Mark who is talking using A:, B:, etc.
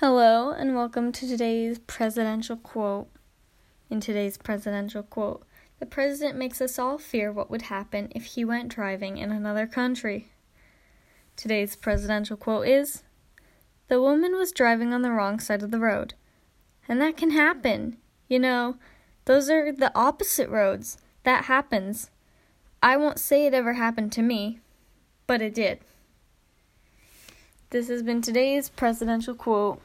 A: Hello, and welcome to today's presidential quote. In today's presidential quote, the president makes us all fear what would happen if he went driving in another country. Today's presidential quote is The woman was driving on the wrong side of the road. And that can happen. You know, those are the opposite roads. That happens. I won't say it ever happened to me, but it did. This has been today's presidential quote.